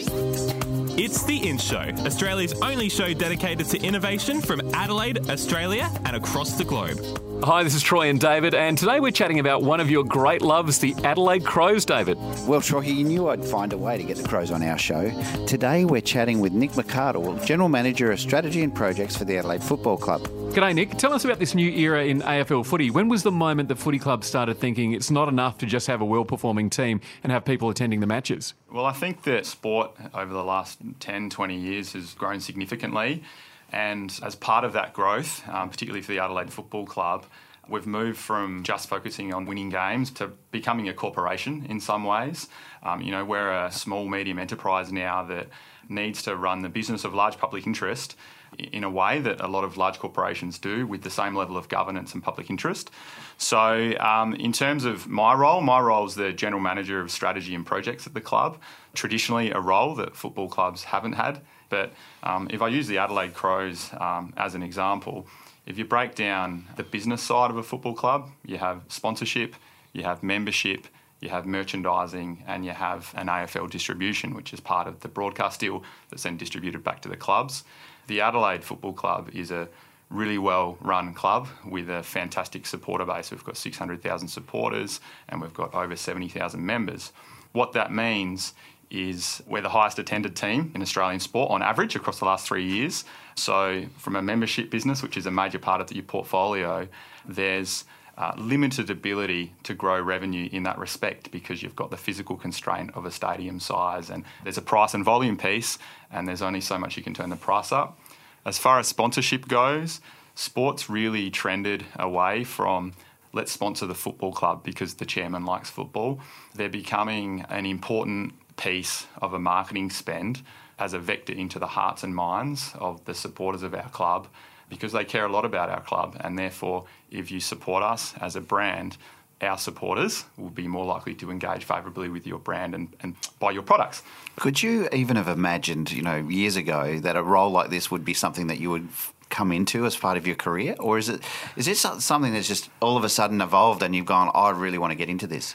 It's The In Show, Australia's only show dedicated to innovation from Adelaide, Australia, and across the globe. Hi, this is Troy and David, and today we're chatting about one of your great loves, the Adelaide Crows, David. Well, Troy, you knew I'd find a way to get the Crows on our show. Today we're chatting with Nick McArdle, General Manager of Strategy and Projects for the Adelaide Football Club. G'day, Nick. Tell us about this new era in AFL footy. When was the moment the footy club started thinking it's not enough to just have a well performing team and have people attending the matches? Well, I think that sport over the last 10, 20 years has grown significantly. And as part of that growth, um, particularly for the Adelaide Football Club, we've moved from just focusing on winning games to becoming a corporation in some ways. Um, you know, we're a small, medium enterprise now that needs to run the business of large public interest in a way that a lot of large corporations do with the same level of governance and public interest. So, um, in terms of my role, my role is the general manager of strategy and projects at the club, traditionally a role that football clubs haven't had. But um, if I use the Adelaide Crows um, as an example, if you break down the business side of a football club, you have sponsorship, you have membership, you have merchandising, and you have an AFL distribution, which is part of the broadcast deal that's then distributed back to the clubs. The Adelaide Football Club is a really well run club with a fantastic supporter base. We've got 600,000 supporters and we've got over 70,000 members. What that means is we're the highest attended team in Australian sport on average across the last three years. So, from a membership business, which is a major part of your portfolio, there's uh, limited ability to grow revenue in that respect because you've got the physical constraint of a stadium size and there's a price and volume piece and there's only so much you can turn the price up. As far as sponsorship goes, sports really trended away from let's sponsor the football club because the chairman likes football. They're becoming an important piece of a marketing spend as a vector into the hearts and minds of the supporters of our club because they care a lot about our club. And therefore, if you support us as a brand, our supporters will be more likely to engage favourably with your brand and, and buy your products. Could you even have imagined, you know, years ago that a role like this would be something that you would come into as part of your career, or is it is this something that's just all of a sudden evolved and you've gone, I really want to get into this?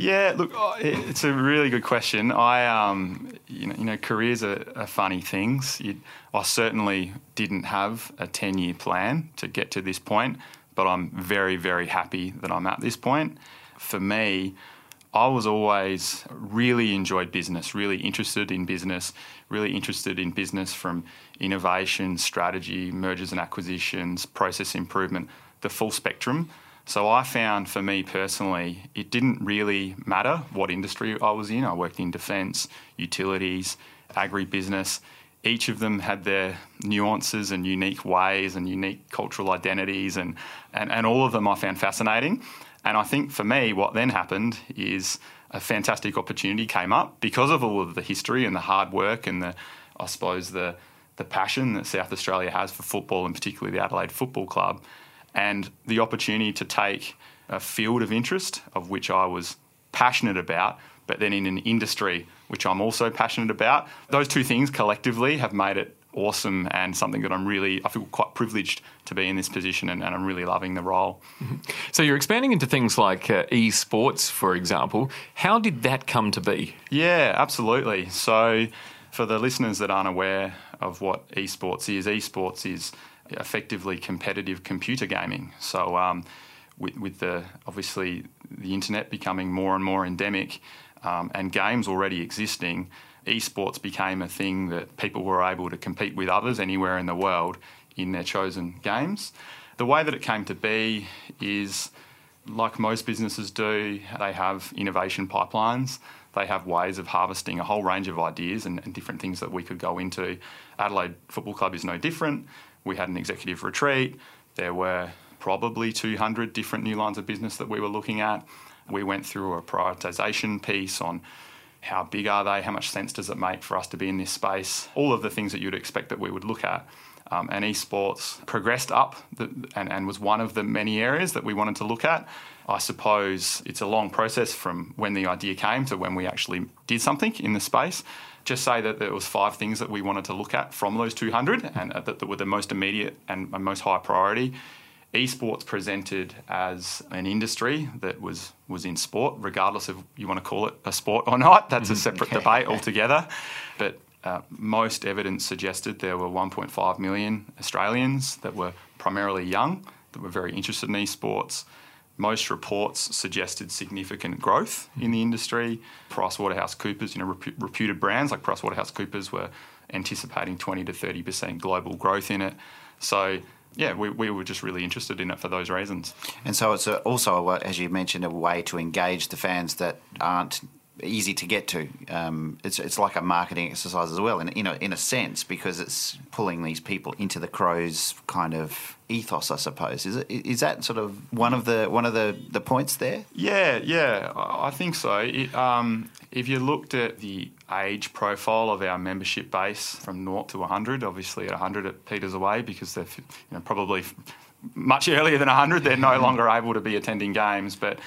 Yeah, look, oh, it's a really good question. I, um, you know, you know, careers are, are funny things. You, I certainly didn't have a ten-year plan to get to this point, but I'm very, very happy that I'm at this point. For me, I was always really enjoyed business, really interested in business, really interested in business from innovation, strategy, mergers and acquisitions, process improvement, the full spectrum. So I found for me personally, it didn't really matter what industry I was in. I worked in defence, utilities, agribusiness. Each of them had their nuances and unique ways and unique cultural identities, and, and, and all of them I found fascinating. And I think for me, what then happened is a fantastic opportunity came up because of all of the history and the hard work and the, I suppose, the, the passion that South Australia has for football and particularly the Adelaide Football Club and the opportunity to take a field of interest of which I was passionate about, but then in an industry which I'm also passionate about. Those two things collectively have made it awesome and something that I'm really, I feel quite privileged to be in this position and, and I'm really loving the role. Mm-hmm. So you're expanding into things like uh, esports, for example. How did that come to be? Yeah, absolutely. So for the listeners that aren't aware of what esports is, esports is effectively competitive computer gaming. So, um, with, with, the obviously the internet becoming more and more endemic, um, and games already existing, esports became a thing that people were able to compete with others anywhere in the world in their chosen games. The way that it came to be is like most businesses do, they have innovation pipelines. They have ways of harvesting a whole range of ideas and, and different things that we could go into. Adelaide Football Club is no different. We had an executive retreat. There were probably 200 different new lines of business that we were looking at. We went through a prioritisation piece on how big are they, how much sense does it make for us to be in this space, all of the things that you'd expect that we would look at. Um, and esports progressed up the, and, and was one of the many areas that we wanted to look at. I suppose it's a long process from when the idea came to when we actually did something in the space just say that there was five things that we wanted to look at from those 200 and that, that were the most immediate and most high priority. esports presented as an industry that was was in sport, regardless of you want to call it a sport or not. That's a separate debate altogether. But uh, most evidence suggested there were 1.5 million Australians that were primarily young, that were very interested in esports. Most reports suggested significant growth in the industry. PricewaterhouseCoopers, you know, reputed brands like PricewaterhouseCoopers were anticipating 20 to 30% global growth in it. So yeah, we, we were just really interested in it for those reasons. And so it's a, also, a, as you mentioned, a way to engage the fans that aren't easy to get to. Um, it's it's like a marketing exercise as well, in in a, in a sense, because it's pulling these people into the Crows kind of ethos, I suppose. Is it is that sort of one of the one of the, the points there? Yeah, yeah, I think so. It, um, if you looked at the age profile of our membership base from naught to 100, obviously at 100 it peters away because they're you know, probably much earlier than 100, they're no longer able to be attending games, but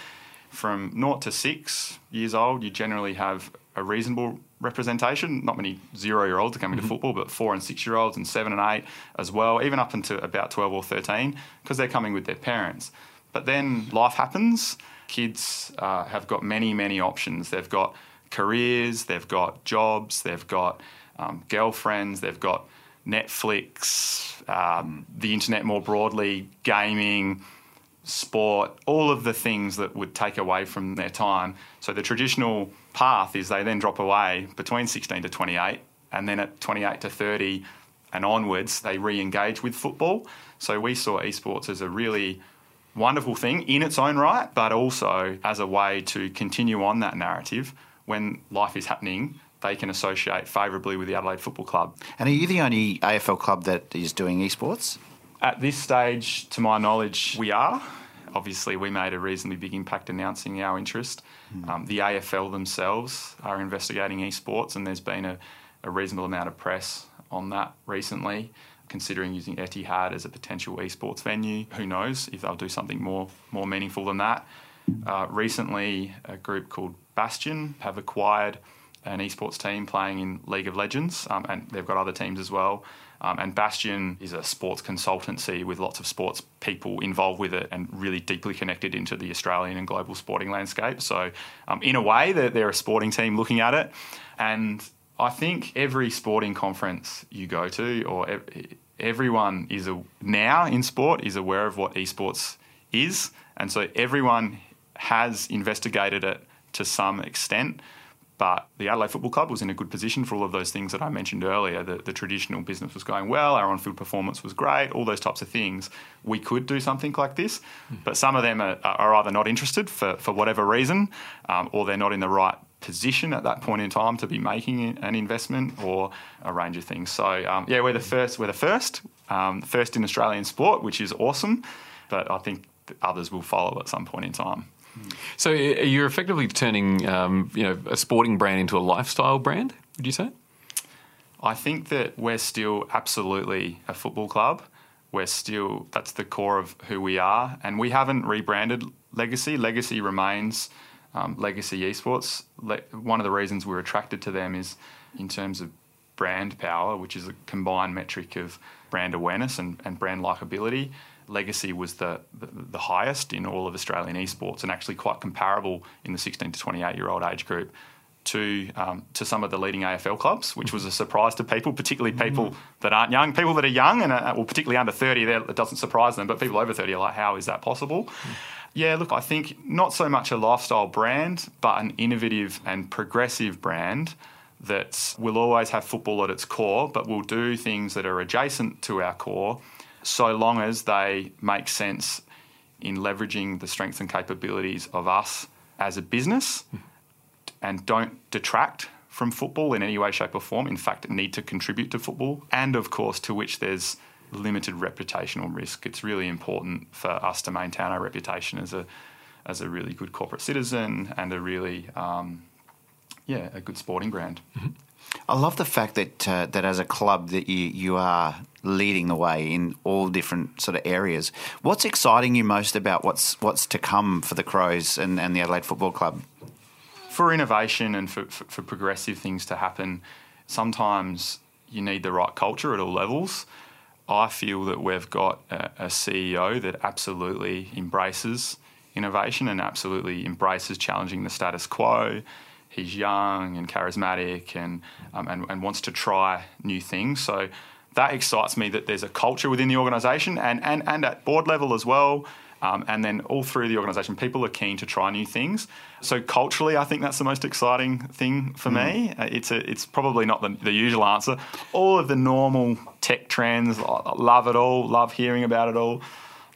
from naught to six years old, you generally have a reasonable representation. Not many zero year olds are coming mm-hmm. to football, but four and six year olds and seven and eight as well, even up into about 12 or 13, because they're coming with their parents. But then life happens. Kids uh, have got many, many options. They've got careers, they've got jobs, they've got um, girlfriends, they've got Netflix, um, the internet more broadly, gaming sport, all of the things that would take away from their time. So the traditional path is they then drop away between 16 to 28, and then at 28 to 30 and onwards, they re engage with football. So we saw esports as a really wonderful thing in its own right, but also as a way to continue on that narrative when life is happening. They can associate favourably with the Adelaide Football Club. And are you the only AFL club that is doing esports? At this stage, to my knowledge, we are. Obviously, we made a reasonably big impact announcing our interest. Mm. Um, the AFL themselves are investigating esports, and there's been a, a, reasonable amount of press on that recently, considering using Etihad as a potential esports venue. Who knows if they'll do something more more meaningful than that? Uh, recently, a group called Bastion have acquired an esports team playing in League of Legends, um, and they've got other teams as well. Um, and Bastion is a sports consultancy with lots of sports people involved with it and really deeply connected into the Australian and global sporting landscape. So, um, in a way, they're, they're a sporting team looking at it. And I think every sporting conference you go to, or everyone is a, now in sport is aware of what esports is, and so everyone has investigated it to some extent. But the Adelaide Football Club was in a good position for all of those things that I mentioned earlier. The, the traditional business was going well, our on field performance was great, all those types of things. We could do something like this, but some of them are, are either not interested for, for whatever reason, um, or they're not in the right position at that point in time to be making an investment or a range of things. So um, yeah, we're the first. We're the first, um, first in Australian sport, which is awesome. But I think others will follow at some point in time. So you're effectively turning, um, you know, a sporting brand into a lifestyle brand. Would you say? I think that we're still absolutely a football club. We're still that's the core of who we are, and we haven't rebranded Legacy. Legacy remains um, Legacy Esports. Le- one of the reasons we're attracted to them is in terms of brand power, which is a combined metric of brand awareness and, and brand likability. Legacy was the, the, the, highest in all of Australian esports and actually quite comparable in the 16 to 28 year old age group to um, to some of the leading AFL clubs, which was a surprise to people, particularly people mm. that aren't young. People that are young and are, well, particularly under 30, it doesn't surprise them, but people over 30 are like, how is that possible? Mm. Yeah, look, I think not so much a lifestyle brand, but an innovative and progressive brand that will always have football at its core, but will do things that are adjacent to our core so long as they make sense in leveraging the strengths and capabilities of us as a business and don't detract from football in any way, shape, or form. In fact, need to contribute to football. And of course, to which there's limited reputational risk. It's really important for us to maintain our reputation as a as a really good corporate citizen and a really um, yeah a good sporting brand. Mm-hmm. I love the fact that uh, that as a club that you you are leading the way in all different sort of areas. What's exciting you most about what's what's to come for the Crows and, and the Adelaide Football Club? For innovation and for, for, for progressive things to happen, sometimes you need the right culture at all levels. I feel that we've got a, a CEO that absolutely embraces innovation and absolutely embraces challenging the status quo. He's young and charismatic and, um, and, and wants to try new things. So that excites me that there's a culture within the organisation and, and, and at board level as well. Um, and then all through the organisation, people are keen to try new things. So culturally, I think that's the most exciting thing for mm. me. Uh, it's a, it's probably not the, the, usual answer. All of the normal tech trends, love it all, love hearing about it all.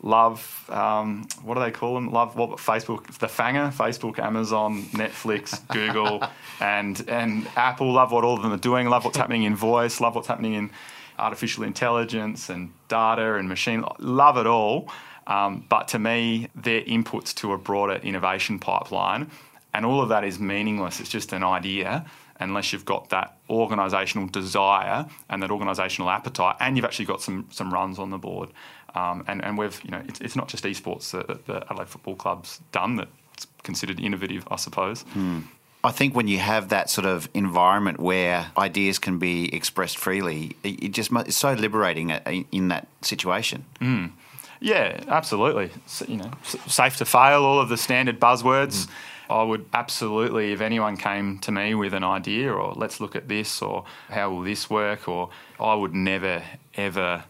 Love, um, what do they call them? Love what Facebook, the Fanger, Facebook, Amazon, Netflix, Google, and and Apple. Love what all of them are doing. Love what's happening in voice. Love what's happening in artificial intelligence and data and machine. Love it all. Um, but to me, they're inputs to a broader innovation pipeline. And all of that is meaningless. It's just an idea unless you've got that organisational desire and that organisational appetite, and you've actually got some some runs on the board. Um, and and we've you know it's, it's not just esports that the Adelaide Football Club's done that's considered innovative, I suppose. Hmm. I think when you have that sort of environment where ideas can be expressed freely, it just it's so liberating in that situation. Mm. Yeah, absolutely. So, you know, safe to fail, all of the standard buzzwords. Mm. I would absolutely, if anyone came to me with an idea or let's look at this or how will this work, or I would never, ever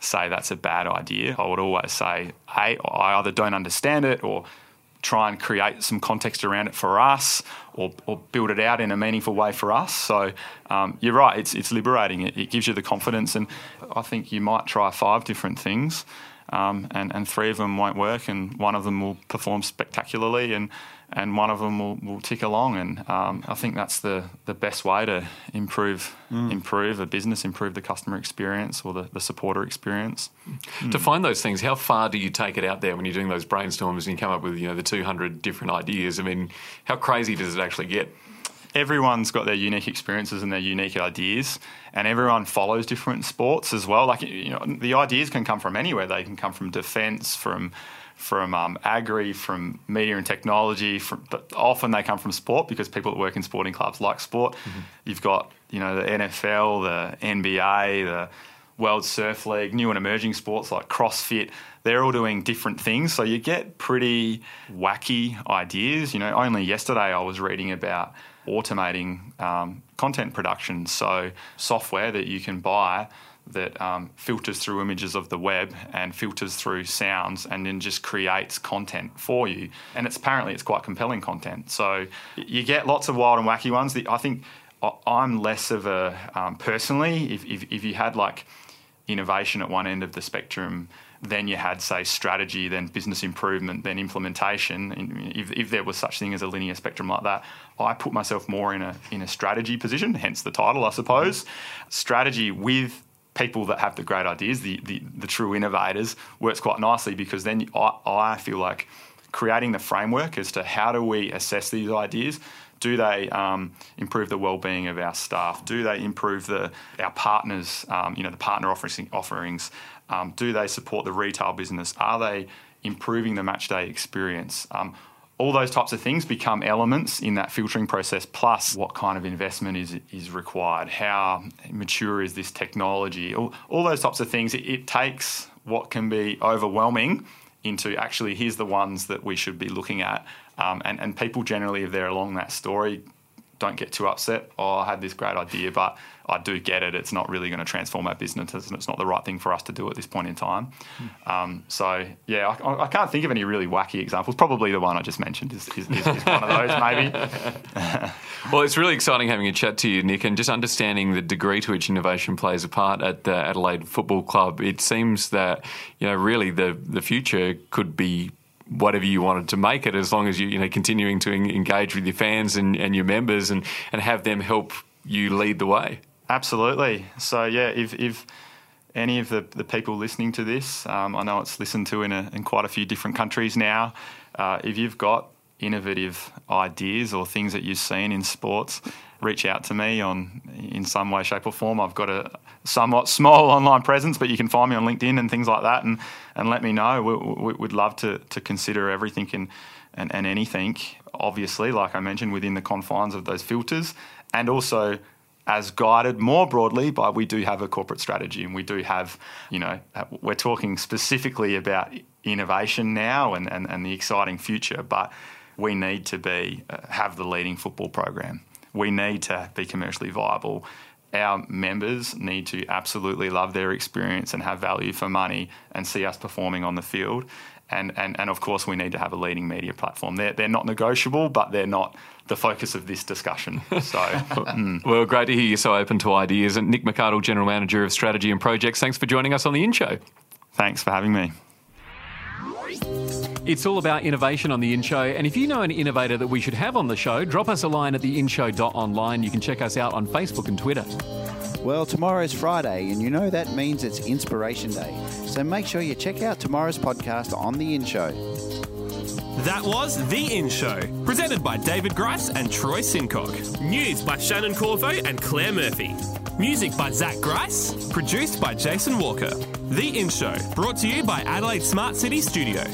say that's a bad idea. I would always say, hey, I either don't understand it or try and create some context around it for us or, or build it out in a meaningful way for us. So um, you're right, it's, it's liberating. It, it gives you the confidence. And I think you might try five different things um, and, and three of them won't work, and one of them will perform spectacularly, and, and one of them will, will tick along. And um, I think that's the, the best way to improve mm. improve a business, improve the customer experience or the, the supporter experience. Mm. To find those things, how far do you take it out there when you're doing those brainstorms and you come up with you know the 200 different ideas? I mean, how crazy does it actually get? Everyone's got their unique experiences and their unique ideas, and everyone follows different sports as well. Like you know, the ideas can come from anywhere. They can come from defence, from from um, agri, from media and technology. From, but often they come from sport because people that work in sporting clubs like sport. Mm-hmm. You've got you know the NFL, the NBA, the World Surf League, new and emerging sports like CrossFit. They're all doing different things, so you get pretty wacky ideas. You know, only yesterday I was reading about automating um, content production. So, software that you can buy that um, filters through images of the web and filters through sounds and then just creates content for you. And it's apparently it's quite compelling content. So you get lots of wild and wacky ones. I think I'm less of a um, personally if, if, if you had like innovation at one end of the spectrum then you had, say, strategy, then business improvement, then implementation. If, if, there was such thing as a linear spectrum like that, I put myself more in a in a strategy position, hence the title, I suppose. Strategy with people that have the great ideas, the, the, the true innovators, works quite nicely because then I, I feel like creating the framework as to how do we assess these ideas do they um, improve the well-being of our staff? Do they improve the our partners? Um, you know, the partner offerings. offerings um, do they support the retail business? Are they improving the match day experience? Um, all those types of things become elements in that filtering process, plus what kind of investment is, is required, how mature is this technology, all, all those types of things. It, it takes what can be overwhelming into actually here's the ones that we should be looking at. Um, and, and people generally, if they're along that story, don't get too upset. Oh, I had this great idea, but I do get it. It's not really going to transform our business, and it's not the right thing for us to do at this point in time. Hmm. Um, so, yeah, I, I, can't think of any really wacky examples. Probably the one I just mentioned is, is, is, is one of those, maybe. well, it's really exciting having a chat to you, Nick, and just understanding the degree to which innovation plays a part at the Adelaide Football Club. It seems that you know really the the future could be whatever you wanted to make it as long as you you know continuing to engage with your fans and, and your members and, and have them help you lead the way absolutely so yeah if, if any of the, the people listening to this um, I know it's listened to in, a, in quite a few different countries now uh, if you've got innovative ideas or things that you've seen in sports reach out to me on in some way, shape, or form. I've got a somewhat small online presence, but you can find me on LinkedIn and things like that, and and let me know. We, would love to to consider everything and, and and anything. Obviously, like I mentioned, within the confines of those filters, and also as guided more broadly by we do have a corporate strategy and we do have, you know, we're talking specifically about innovation now and, and, and the exciting future, but we need to be uh, have the leading football program. We need to be commercially viable. Our members need to absolutely love their experience and have value for money and see us performing on the field. And, and, and of course, we need to have a leading media platform. They're, they're not negotiable, but they're not the focus of this discussion. So, mm. well, great to hear you're so open to ideas. And Nick McArdle, General Manager of Strategy and Projects, thanks for joining us on the In Show. Thanks for having me. It's all about innovation on the In Show. And if you know an innovator that we should have on the show, drop us a line at the theinshow.online. You can check us out on Facebook and Twitter. Well, tomorrow's Friday, and you know that means it's Inspiration Day. So make sure you check out tomorrow's podcast on The In Show. That was The In Show, presented by David Grice and Troy Sincock. News by Shannon Corvo and Claire Murphy. Music by Zach Grice, produced by Jason Walker. The In Show, brought to you by Adelaide Smart City Studio.